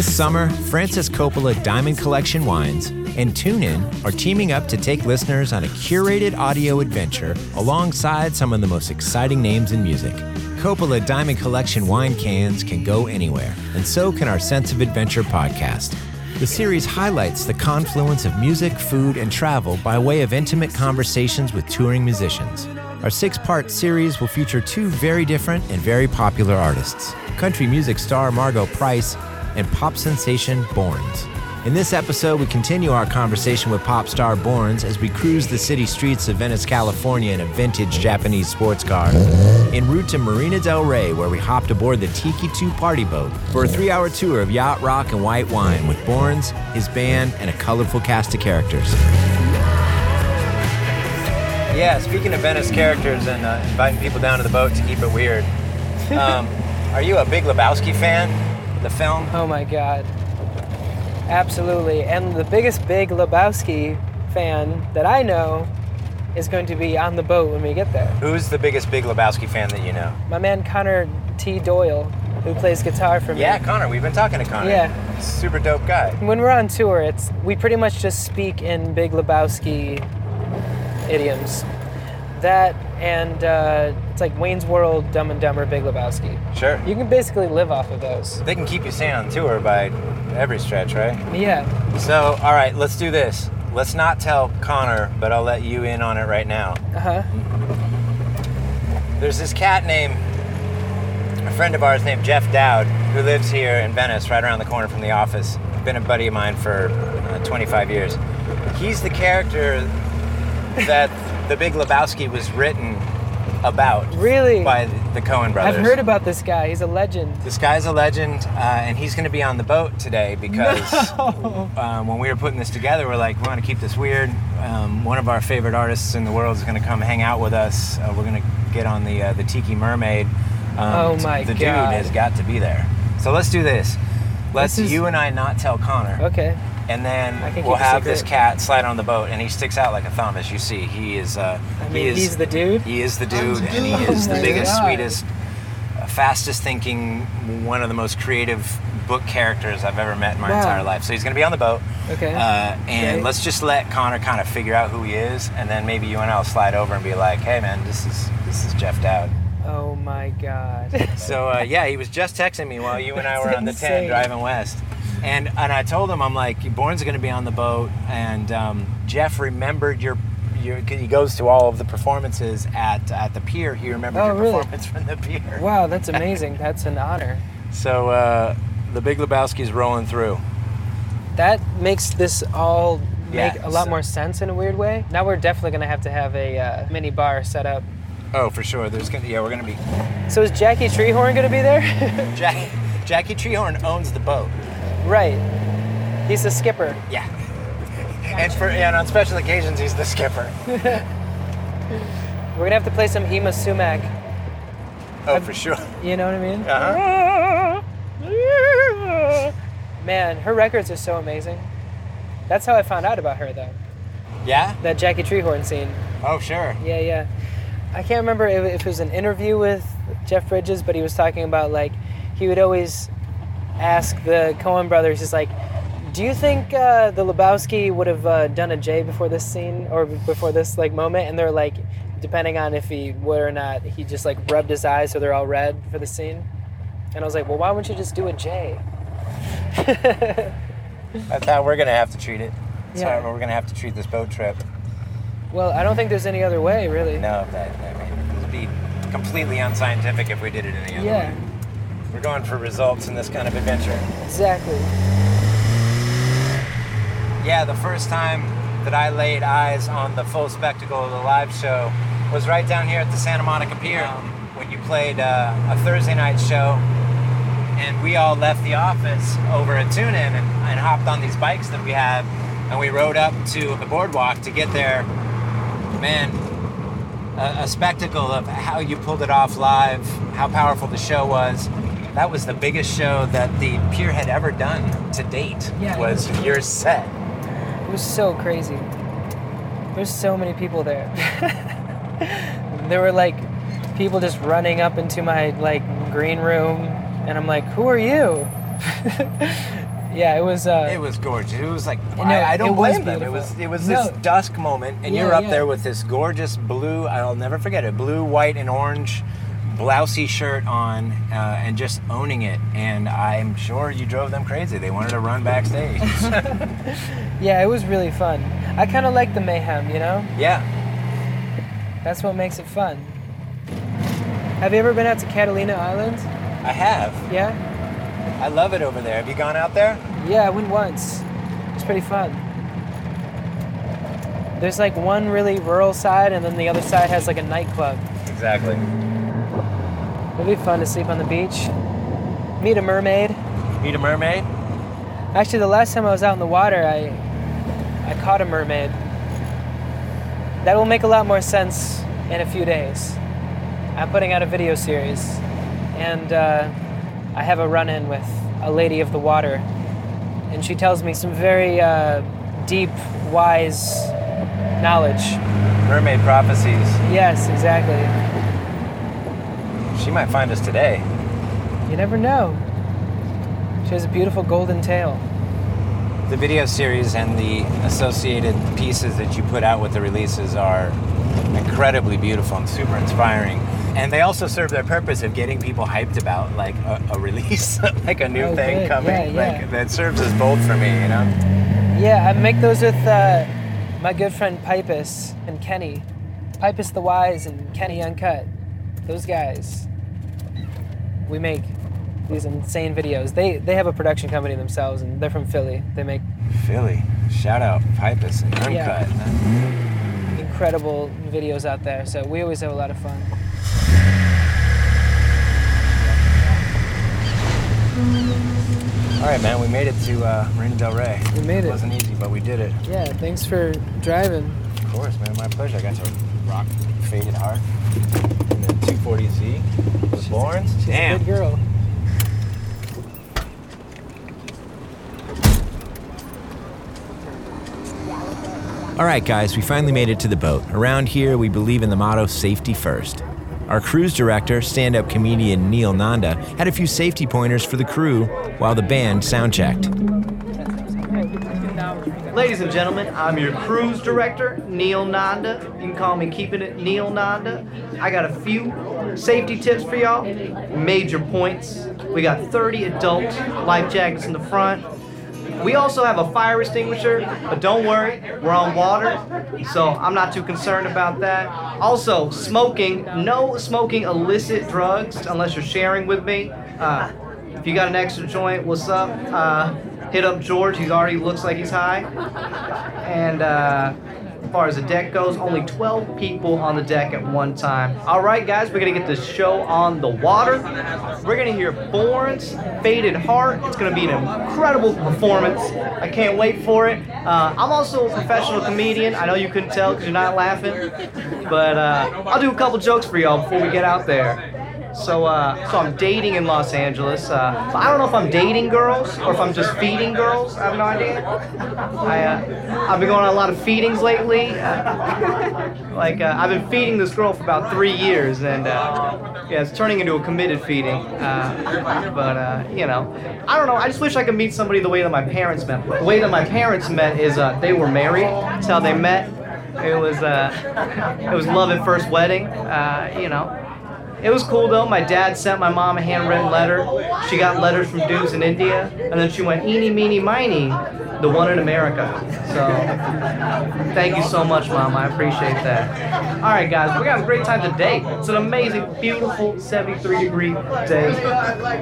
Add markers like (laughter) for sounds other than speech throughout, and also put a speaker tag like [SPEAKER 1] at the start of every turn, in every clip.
[SPEAKER 1] This summer, Francis Coppola Diamond Collection Wines and TuneIn are teaming up to take listeners on a curated audio adventure alongside some of the most exciting names in music. Coppola Diamond Collection wine cans can go anywhere, and so can our Sense of Adventure podcast. The series highlights the confluence of music, food, and travel by way of intimate conversations with touring musicians. Our six part series will feature two very different and very popular artists country music star Margo Price and pop sensation Borns. In this episode, we continue our conversation with pop star Borns as we cruise the city streets of Venice, California in a vintage Japanese sports car, en route to Marina del Rey, where we hopped aboard the Tiki 2 party boat for a three hour tour of yacht rock and white wine with Borns, his band, and a colorful cast of characters. Yeah, speaking of Venice characters and uh, inviting people down to the boat to keep it weird, (laughs) um, are you a big Lebowski fan? The film?
[SPEAKER 2] Oh my god. Absolutely. And the biggest Big Lebowski fan that I know is going to be on the boat when we get there.
[SPEAKER 1] Who's the biggest Big Lebowski fan that you know?
[SPEAKER 2] My man Connor T. Doyle, who plays guitar for me.
[SPEAKER 1] Yeah, Connor. We've been talking to Connor.
[SPEAKER 2] Yeah.
[SPEAKER 1] Super dope guy.
[SPEAKER 2] When we're on tour, it's we pretty much just speak in Big Lebowski idioms. That and uh, it's like Wayne's World, Dumb and Dumber, Big Lebowski.
[SPEAKER 1] Sure.
[SPEAKER 2] You can basically live off of those.
[SPEAKER 1] They can keep you sane on tour by every stretch, right?
[SPEAKER 2] Yeah.
[SPEAKER 1] So, all right, let's do this. Let's not tell Connor, but I'll let you in on it right now.
[SPEAKER 2] Uh huh.
[SPEAKER 1] There's this cat named, a friend of ours named Jeff Dowd, who lives here in Venice, right around the corner from the office. Been a buddy of mine for uh, 25 years. He's the character that The Big Lebowski was written about
[SPEAKER 2] Really?
[SPEAKER 1] by the Coen brothers.
[SPEAKER 2] I've heard about this guy. He's a legend.
[SPEAKER 1] This guy's a legend, uh, and he's going to be on the boat today (laughs) because um, when we were putting this together, we're like, we want to keep this weird. Um, one of our favorite artists in the world is going to come hang out with us. Uh, we're going to get on the uh, the Tiki Mermaid. Um,
[SPEAKER 2] Oh my
[SPEAKER 1] the
[SPEAKER 2] God.
[SPEAKER 1] dude has got to be there. So let's do this. Let's
[SPEAKER 2] is-
[SPEAKER 1] you and I not tell Connor,
[SPEAKER 2] Okay.
[SPEAKER 1] and then we'll have this cat slide on the boat, and he sticks out like a thumb, as you see. He is. Uh,
[SPEAKER 2] I
[SPEAKER 1] he is
[SPEAKER 2] he's the dude.
[SPEAKER 1] he is the dude, and he
[SPEAKER 2] Oh
[SPEAKER 1] is the biggest,
[SPEAKER 2] God.
[SPEAKER 1] sweetest, fastest thinking, one of the most creative book characters I've ever met in my
[SPEAKER 2] Wow.
[SPEAKER 1] entire life. So he's going to be on the boat.
[SPEAKER 2] Okay.
[SPEAKER 1] Uh, and
[SPEAKER 2] Great.
[SPEAKER 1] let's just let Connor kind of figure out who he is, and then maybe you and I'll slide over and be like, "Hey, man, this is this is Jeff Dowd."
[SPEAKER 2] Oh my god. (laughs)
[SPEAKER 1] So uh, yeah, he was just texting me while you and I were on the 10 driving west. And, and I told him, I'm like, Borns going to be on the boat. And um, Jeff remembered your, he goes to all of the performances at, at the pier. He remembered
[SPEAKER 2] Oh,
[SPEAKER 1] your
[SPEAKER 2] really?
[SPEAKER 1] performance from the pier. (laughs)
[SPEAKER 2] wow, that's amazing. That's an honor.
[SPEAKER 1] So uh, the Big Lebowski's rolling through.
[SPEAKER 2] That makes this all make
[SPEAKER 1] Yeah,
[SPEAKER 2] a lot
[SPEAKER 1] so-
[SPEAKER 2] more sense in a weird way. Now we're definitely gonna have to have a uh, mini bar set up.
[SPEAKER 1] Oh, for sure. There's gonna yeah, we're gonna be
[SPEAKER 2] So is Jackie Treehorn gonna be there? (laughs)
[SPEAKER 1] Jack, Jackie Treehorn owns the boat.
[SPEAKER 2] right. He's the skipper.
[SPEAKER 1] Yeah. And for and on special occasions, he's the skipper. (laughs)
[SPEAKER 2] We're gonna have to play some Yma Sumac.
[SPEAKER 1] Oh, for sure.
[SPEAKER 2] You know what I mean?
[SPEAKER 1] Uh-huh. (laughs)
[SPEAKER 2] Man, her records are so amazing. That's how I found out about her, though.
[SPEAKER 1] Yeah.
[SPEAKER 2] That Jackie Treehorn scene.
[SPEAKER 1] Oh, sure.
[SPEAKER 2] Yeah, yeah. I can't remember if, it was an interview with Jeff Bridges, but he was talking about like he would always ask the Coen brothers, he's like, "Do you think uh, the Lebowski would have uh, done a J before this scene or before this like moment?" And they're like, depending on if he would or not, he just like rubbed his eyes so they're all red for the scene. And I was like, "Well, why wouldn't you just do a J?" (laughs)
[SPEAKER 1] That's how we're gonna have to treat it. That's
[SPEAKER 2] Yeah.
[SPEAKER 1] how we're gonna have to treat this boat trip.
[SPEAKER 2] Well, I don't think there's any other way, really.
[SPEAKER 1] No, that I mean, it would be completely unscientific if we did it any other
[SPEAKER 2] Yeah,
[SPEAKER 1] way. We're going for results in this kind of adventure.
[SPEAKER 2] exactly.
[SPEAKER 1] Yeah, the first time that I laid eyes on the full spectacle of the live show was right down here at the Santa Monica Pier when you played uh, a Thursday night show. And we all left the office over at TuneIn and, and hopped on these bikes that we have, and we rode up to the boardwalk to get there. Man, a, a spectacle of how you pulled it off live, how powerful the show was. That was the biggest show that the Pier had ever done to date.
[SPEAKER 2] Yeah,
[SPEAKER 1] was
[SPEAKER 2] was-
[SPEAKER 1] your set.
[SPEAKER 2] It was so crazy. There's so many people there. (laughs) there were like people just running up into my like green room and I'm like, "Who are you?" (laughs) Yeah, it was. Uh,
[SPEAKER 1] It was gorgeous. It was like
[SPEAKER 2] No,
[SPEAKER 1] I, I don't blame them. It was it was
[SPEAKER 2] No.
[SPEAKER 1] this dusk moment, and
[SPEAKER 2] Yeah,
[SPEAKER 1] you're up
[SPEAKER 2] yeah.
[SPEAKER 1] there with this gorgeous blue. I'll never forget it. Blue, white, and orange blousey shirt on, uh, and just owning it. And I'm sure you drove them crazy. They wanted to run backstage. (laughs) (laughs)
[SPEAKER 2] yeah, it was really fun. I kind of like the mayhem, you know.
[SPEAKER 1] yeah.
[SPEAKER 2] That's what makes it fun. Have you ever been out to Catalina Island?
[SPEAKER 1] I have.
[SPEAKER 2] Yeah.
[SPEAKER 1] I love it over there. Have you gone out there?
[SPEAKER 2] Yeah, I went once. It's pretty fun. There's like one really rural side, and then the other side has like a nightclub.
[SPEAKER 1] Exactly.
[SPEAKER 2] It'd be fun to sleep on the beach, meet a mermaid.
[SPEAKER 1] Meet a mermaid?
[SPEAKER 2] Actually, the last time I was out in the water, I I caught a mermaid. That will make a lot more sense in a few days. I'm putting out a video series, and uh, I have a run-in with a lady of the water, and she tells me some very uh, deep, wise knowledge.
[SPEAKER 1] Mermaid prophecies.
[SPEAKER 2] Yes, exactly.
[SPEAKER 1] She might find us today.
[SPEAKER 2] You never know. She has a beautiful golden tail.
[SPEAKER 1] The video series and the associated pieces that you put out with the releases are incredibly beautiful and super inspiring. And they also serve their purpose of getting people hyped about like a, a release, (laughs) like a new
[SPEAKER 2] Oh,
[SPEAKER 1] thing
[SPEAKER 2] good.
[SPEAKER 1] coming.
[SPEAKER 2] Yeah,
[SPEAKER 1] Like
[SPEAKER 2] yeah.
[SPEAKER 1] that serves as both for me, you know.
[SPEAKER 2] Yeah, I make those with uh, my good friend Pipus and Kenny. Pipus the Wise and Kenny Uncut. Those guys. We make these insane videos. They they have a production company themselves and they're from Philly. They make
[SPEAKER 1] Philly, shout out Pipus and Uncut.
[SPEAKER 2] Yeah. incredible videos out there. So we always have a lot of fun.
[SPEAKER 1] All right, man, we made it to uh, Marina Del Rey.
[SPEAKER 2] We made it.
[SPEAKER 1] It wasn't easy, but we did it.
[SPEAKER 2] Yeah, thanks for driving.
[SPEAKER 1] Of course, man, my pleasure. I got to rock Faded Heart in the 240Z with Lawrence.
[SPEAKER 2] She's
[SPEAKER 1] Damn.
[SPEAKER 2] a good girl.
[SPEAKER 1] All right, guys, we finally made it to the boat. Around here, we believe in the motto safety first. Our cruise director, stand up comedian Neil Nanda, had a few safety pointers for the crew while the band sound checked.
[SPEAKER 3] Ladies and gentlemen, I'm your cruise director, Neil Nanda. You can call me Keeping It Neil Nanda. I got a few safety tips for y'all. Major points. We got 30 adult life jackets in the front. We also have a fire extinguisher, but don't worry, we're on water, so I'm not too concerned about that. Also, smoking, no smoking illicit drugs unless you're sharing with me. Uh, if you got an extra joint, what's up? Uh, hit up George, he already looks like he's high. And uh, far as the deck goes, only 12 people on the deck at one time. All right, guys, we're gonna get this show on the water. We're gonna hear Borns' Faded Heart. It's gonna be an incredible performance. I can't wait for it. Uh, I'm also a professional comedian. I know you couldn't tell because you're not laughing, but uh, I'll do a couple jokes for y'all before we get out there. So, uh, so I'm dating in Los Angeles. Uh, I don't know if I'm dating girls or if I'm just feeding girls. I have no idea. I, uh, I've been going on a lot of feedings lately. (laughs) Like, uh, I've been feeding this girl for about three years, and uh, yeah, it's turning into a committed feeding. Uh, but you know, I don't know. I just wish I could meet somebody the way that my parents met. The way that my parents met is they were married. That's how they met. It was (laughs) it was love at first wedding. You know. It was cool though. My dad sent my mom a handwritten letter. She got letters from dudes in India, and then she went eeny, meeny, miny, the one in America. So, thank you so much, mom. I appreciate that. All right, guys, we got a great time today. It's an amazing, beautiful 73 degree day,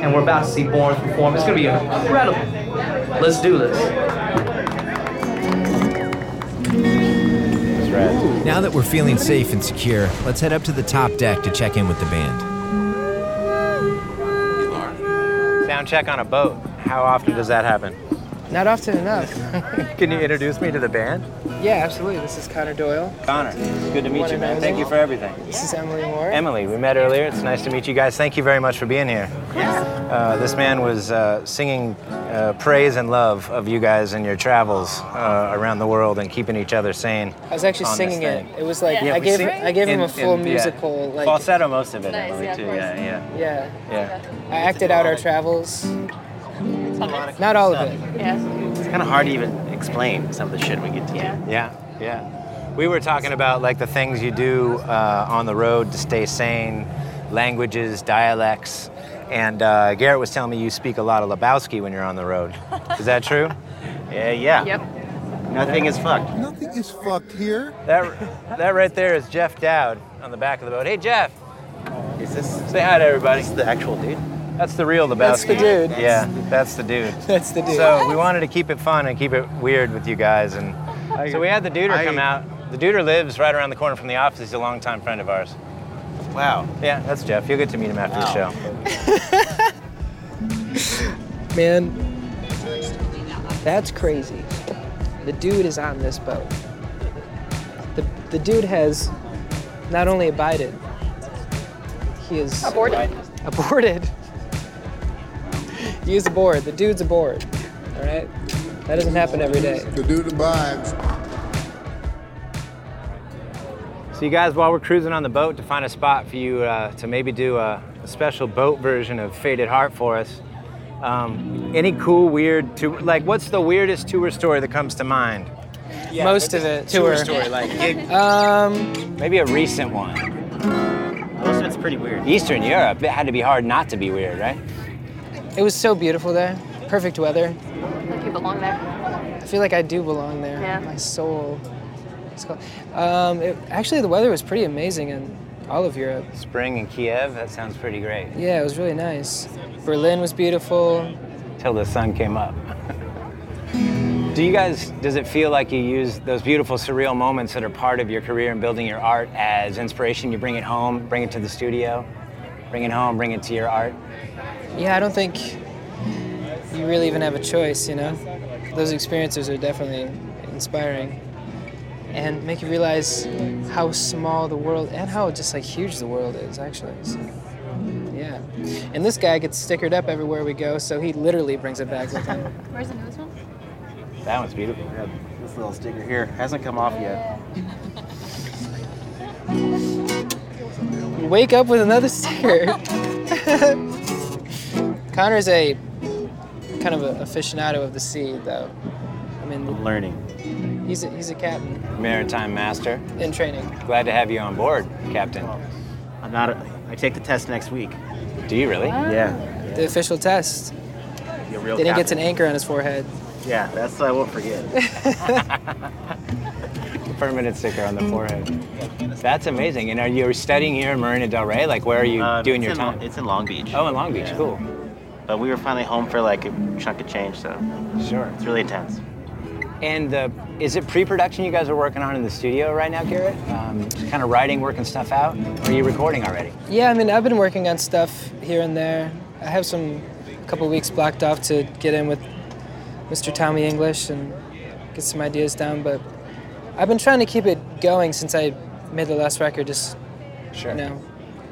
[SPEAKER 3] and we're about to see Born perform. It's gonna be incredible. Let's do this.
[SPEAKER 1] Now that we're feeling safe and secure, let's head up to the top deck to check in with the band. Sound check on a boat. How often does that happen?
[SPEAKER 2] Not often enough. (laughs)
[SPEAKER 1] Can you introduce me to the band?
[SPEAKER 2] yeah, absolutely. This is Connor Doyle.
[SPEAKER 1] Connor, it's good to meet
[SPEAKER 2] One
[SPEAKER 1] you, man.
[SPEAKER 2] only.
[SPEAKER 1] Thank you for everything.
[SPEAKER 2] This is Emily Moore.
[SPEAKER 1] Emily, we met earlier. It's nice to meet you guys. Thank you very much for being here. Uh, this man was uh, singing uh, praise and love of you guys and your travels uh, around the world and keeping each other sane.
[SPEAKER 2] I was actually singing it. It was like
[SPEAKER 1] Yeah,
[SPEAKER 2] I gave I gave him
[SPEAKER 1] in-
[SPEAKER 2] a full
[SPEAKER 1] in- yeah.
[SPEAKER 2] musical like
[SPEAKER 1] falsetto most of it,
[SPEAKER 4] Nice,
[SPEAKER 1] Emily
[SPEAKER 4] yeah,
[SPEAKER 1] too. Yeah, yeah,
[SPEAKER 2] yeah.
[SPEAKER 1] yeah.
[SPEAKER 2] I acted out our travels. Not all of it.
[SPEAKER 4] Yeah.
[SPEAKER 5] It's kind of hard to even explain some of the shit we get to
[SPEAKER 4] Yeah.
[SPEAKER 5] do.
[SPEAKER 1] Yeah, yeah. We were talking about like the things you do uh, on the road to stay sane, languages, dialects, and uh, Garrett was telling me you speak a lot of Lebowski when you're on the road. Is that true? (laughs)
[SPEAKER 5] Yeah, yeah.
[SPEAKER 4] Yep.
[SPEAKER 5] Nothing is fucked.
[SPEAKER 6] Nothing is fucked here.
[SPEAKER 1] That that right there is Jeff Dowd on the back of the boat. Hey Jeff,
[SPEAKER 5] Is this,
[SPEAKER 1] say hi to everybody.
[SPEAKER 5] is this the actual dude?
[SPEAKER 1] That's the real Lebowski.
[SPEAKER 2] That's the dude.
[SPEAKER 1] Yeah, that's the dude. (laughs)
[SPEAKER 2] That's the dude.
[SPEAKER 1] So we wanted to keep it fun and keep it weird with you guys, and so we had the duder
[SPEAKER 5] I-
[SPEAKER 1] come out. The duder lives right around the corner from the office. He's a longtime friend of ours.
[SPEAKER 5] Wow.
[SPEAKER 1] Yeah, that's Jeff. You'll get to meet him after
[SPEAKER 5] Wow.
[SPEAKER 1] the show. (laughs)
[SPEAKER 2] Man, that's crazy. The dude is on this boat. The, the dude has not only abided, he is
[SPEAKER 4] Aborted. (laughs)
[SPEAKER 2] aborted. He is aboard. The dude's aboard. All right? That doesn't happen every day.
[SPEAKER 6] The dude abides.
[SPEAKER 1] So you guys, while we're cruising on the boat to find a spot for you uh, to maybe do a, a special boat version of Faded Heart for us, um, any cool, weird, tour, like what's the weirdest tour story that comes to mind?
[SPEAKER 2] Most of it, tour.
[SPEAKER 1] story, like gig-
[SPEAKER 2] Um,
[SPEAKER 1] maybe a recent one.
[SPEAKER 5] Most of it's pretty weird.
[SPEAKER 1] Eastern Europe, it had to be hard not to be weird, right?
[SPEAKER 2] It was so beautiful there. Perfect weather.
[SPEAKER 4] Like you belong there.
[SPEAKER 2] I feel like I do belong there.
[SPEAKER 4] Yeah.
[SPEAKER 2] My soul. It's called- Um, it, actually, the weather was pretty amazing in all of Europe.
[SPEAKER 1] Spring in Kiev, that sounds pretty great.
[SPEAKER 2] Yeah, it was really nice. Berlin was beautiful.
[SPEAKER 1] Till the sun came up. (laughs) Do you guys, does it feel like you use those beautiful surreal moments that are part of your career and building your art as inspiration? You bring it home, bring it to the studio, bring it home, bring it to your art?
[SPEAKER 2] Yeah, I don't think you really even have a choice, you know? Those experiences are definitely inspiring and make you realize how small the world and how just like huge the world is actually. So, yeah. And this guy gets stickered up everywhere we go, so he literally brings it back with him. (laughs)
[SPEAKER 4] Where's the newest one?
[SPEAKER 1] That one's beautiful.
[SPEAKER 5] Yeah, this little sticker here hasn't come off yet.
[SPEAKER 2] Wake up with another sticker. (laughs) Connor's a kind of a aficionado of the sea, though. I mean,
[SPEAKER 5] I'm learning.
[SPEAKER 2] he's a, he's a captain
[SPEAKER 1] Maritime Master.
[SPEAKER 2] in training.
[SPEAKER 1] Glad to have you on board, Captain.
[SPEAKER 5] I'm not. A, I take the test next week.
[SPEAKER 1] Do you really?
[SPEAKER 5] Yeah.
[SPEAKER 2] The official test.
[SPEAKER 5] Be a real
[SPEAKER 2] Then he gets an anchor on his forehead.
[SPEAKER 5] Yeah, that's what I won't forget. (laughs) (laughs)
[SPEAKER 1] Permanent sticker on the forehead. That's amazing. And are you studying here in Marina Del Rey? Like, where are you
[SPEAKER 5] Um,
[SPEAKER 1] doing your
[SPEAKER 5] in,
[SPEAKER 1] time?
[SPEAKER 5] It's in Long Beach.
[SPEAKER 1] Oh, in Long Beach. Cool.
[SPEAKER 5] But we were finally home for like a chunk of change, so
[SPEAKER 1] Sure.
[SPEAKER 5] it's really intense.
[SPEAKER 1] And uh, is it pre-production you guys are working on in the studio right now, Garrett? Um, kind of writing, working stuff out? Or are you recording already?
[SPEAKER 2] Yeah, I mean, I've been working on stuff here and there. I have some couple weeks blocked off to get in with Mr. Tommy English and get some ideas down, but I've been trying to keep it going since I made the last record, just,
[SPEAKER 1] Sure.
[SPEAKER 2] you know,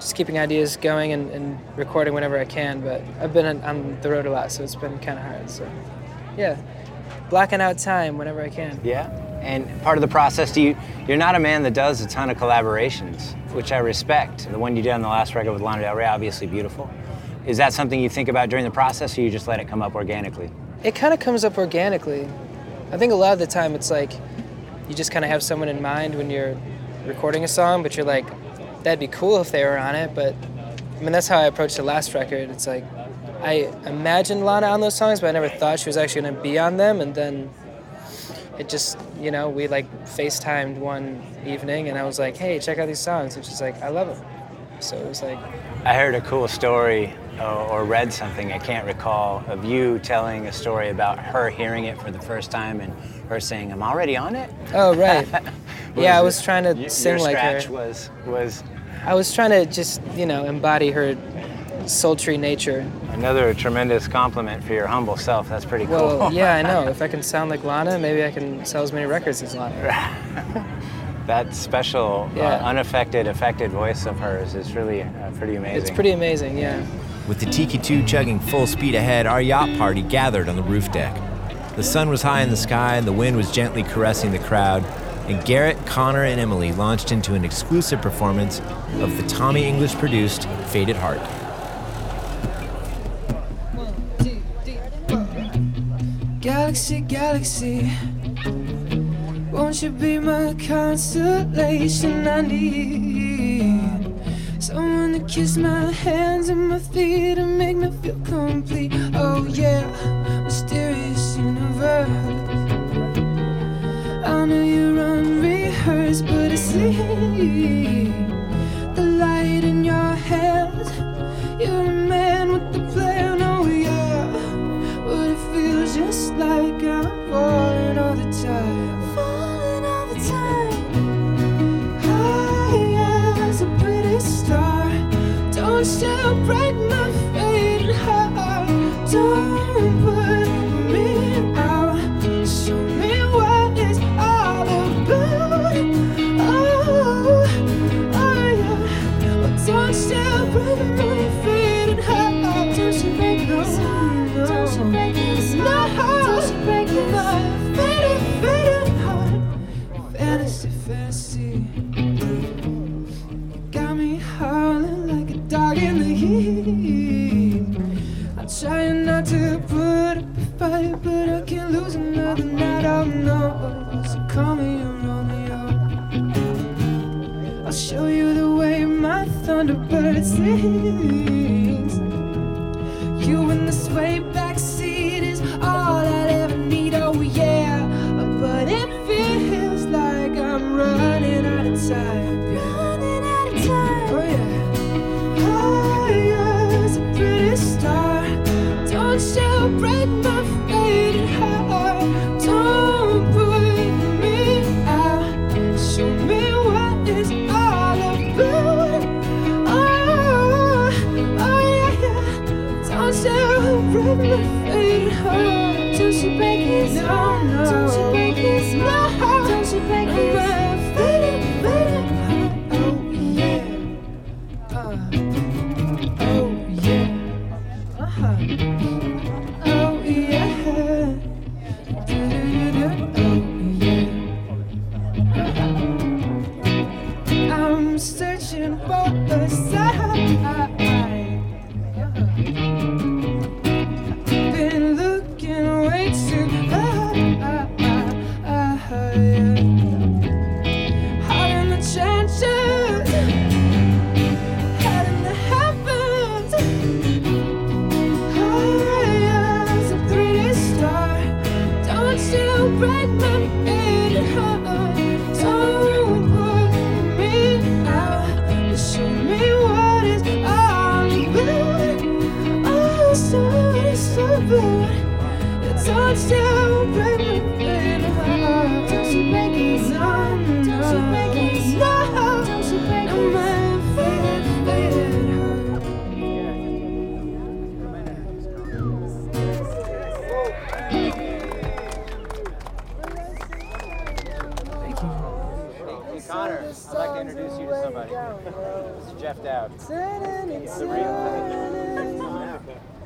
[SPEAKER 2] just keeping ideas going and, and recording whenever I can, but I've been on, the road a lot, so it's been kind of hard, so yeah. Blocking out time whenever I can.
[SPEAKER 1] Yeah. And part of the process, do you? You're not a man that does a ton of collaborations, which I respect. The one you did on the last record with Lana Del Rey, obviously beautiful. Is that something you think about during the process, or you just let it come up organically?
[SPEAKER 2] It kind of comes up organically. I think a lot of the time it's like you just kind of have someone in mind when you're recording a song, but you're like, that'd be cool if they were on it. But I mean, that's how I approached the last record. It's like I imagined Lana on those songs, but I never thought she was actually going to be on them. And then it just, you know, we like FaceTimed one evening, and I was like, hey, check out these songs. And she's like, I love them. So it was like,
[SPEAKER 1] I heard a cool story uh, or read something, I can't recall, of you telling a story about her hearing it for the first time and her saying, I'm already on it.
[SPEAKER 2] oh, right. (laughs) yeah, I
[SPEAKER 1] it?
[SPEAKER 2] was trying to
[SPEAKER 1] Y-
[SPEAKER 2] sing
[SPEAKER 1] your
[SPEAKER 2] like
[SPEAKER 1] scratch
[SPEAKER 2] her.
[SPEAKER 1] was was
[SPEAKER 2] I was trying to just, you know, embody her sultry nature.
[SPEAKER 1] another tremendous compliment for your humble self. That's pretty cool.
[SPEAKER 2] Well, yeah, I know. (laughs) If I can sound like Lana, maybe I can sell as many records as Lana. (laughs)
[SPEAKER 1] that special,
[SPEAKER 2] Yeah.
[SPEAKER 1] uh, unaffected, affected voice of hers is really uh, pretty amazing.
[SPEAKER 2] It's pretty amazing, yeah.
[SPEAKER 1] With the Tiki 2 chugging full speed ahead, our yacht party gathered on the roof deck. The sun was high in the sky, and the wind was gently caressing the crowd, and Garrett, Connor, and Emily launched into an exclusive performance of the Tommy English produced Faded Heart.
[SPEAKER 2] Galaxy, galaxy, won't you be my constellation? I need someone to kiss my hands and my feet and make me feel complete. Oh, yeah. But I see the light in your head. You remain. I'll show you the way my thunderbird sings. You in sway back Don't you break his heart? Don't you break his heart? Don't you break his heart? have.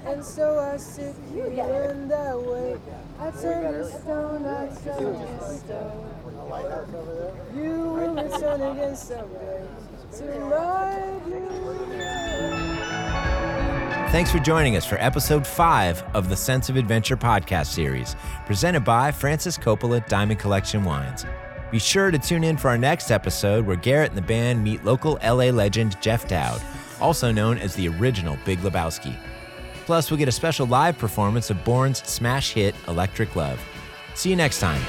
[SPEAKER 2] And so I sit here and that way. I turn to stone, I turn to stone. You will return again someday to my.
[SPEAKER 7] Thanks for joining us for episode five of the Sense of Adventure podcast series, presented by Francis Coppola Diamond Collection Wines. Be sure to tune in for our next episode where Garrett and the band meet local LA legend Jeff Dowd, also known as the original Big Lebowski. Plus, we'll get a special live performance of Borns' smash hit Electric Love. See you next time.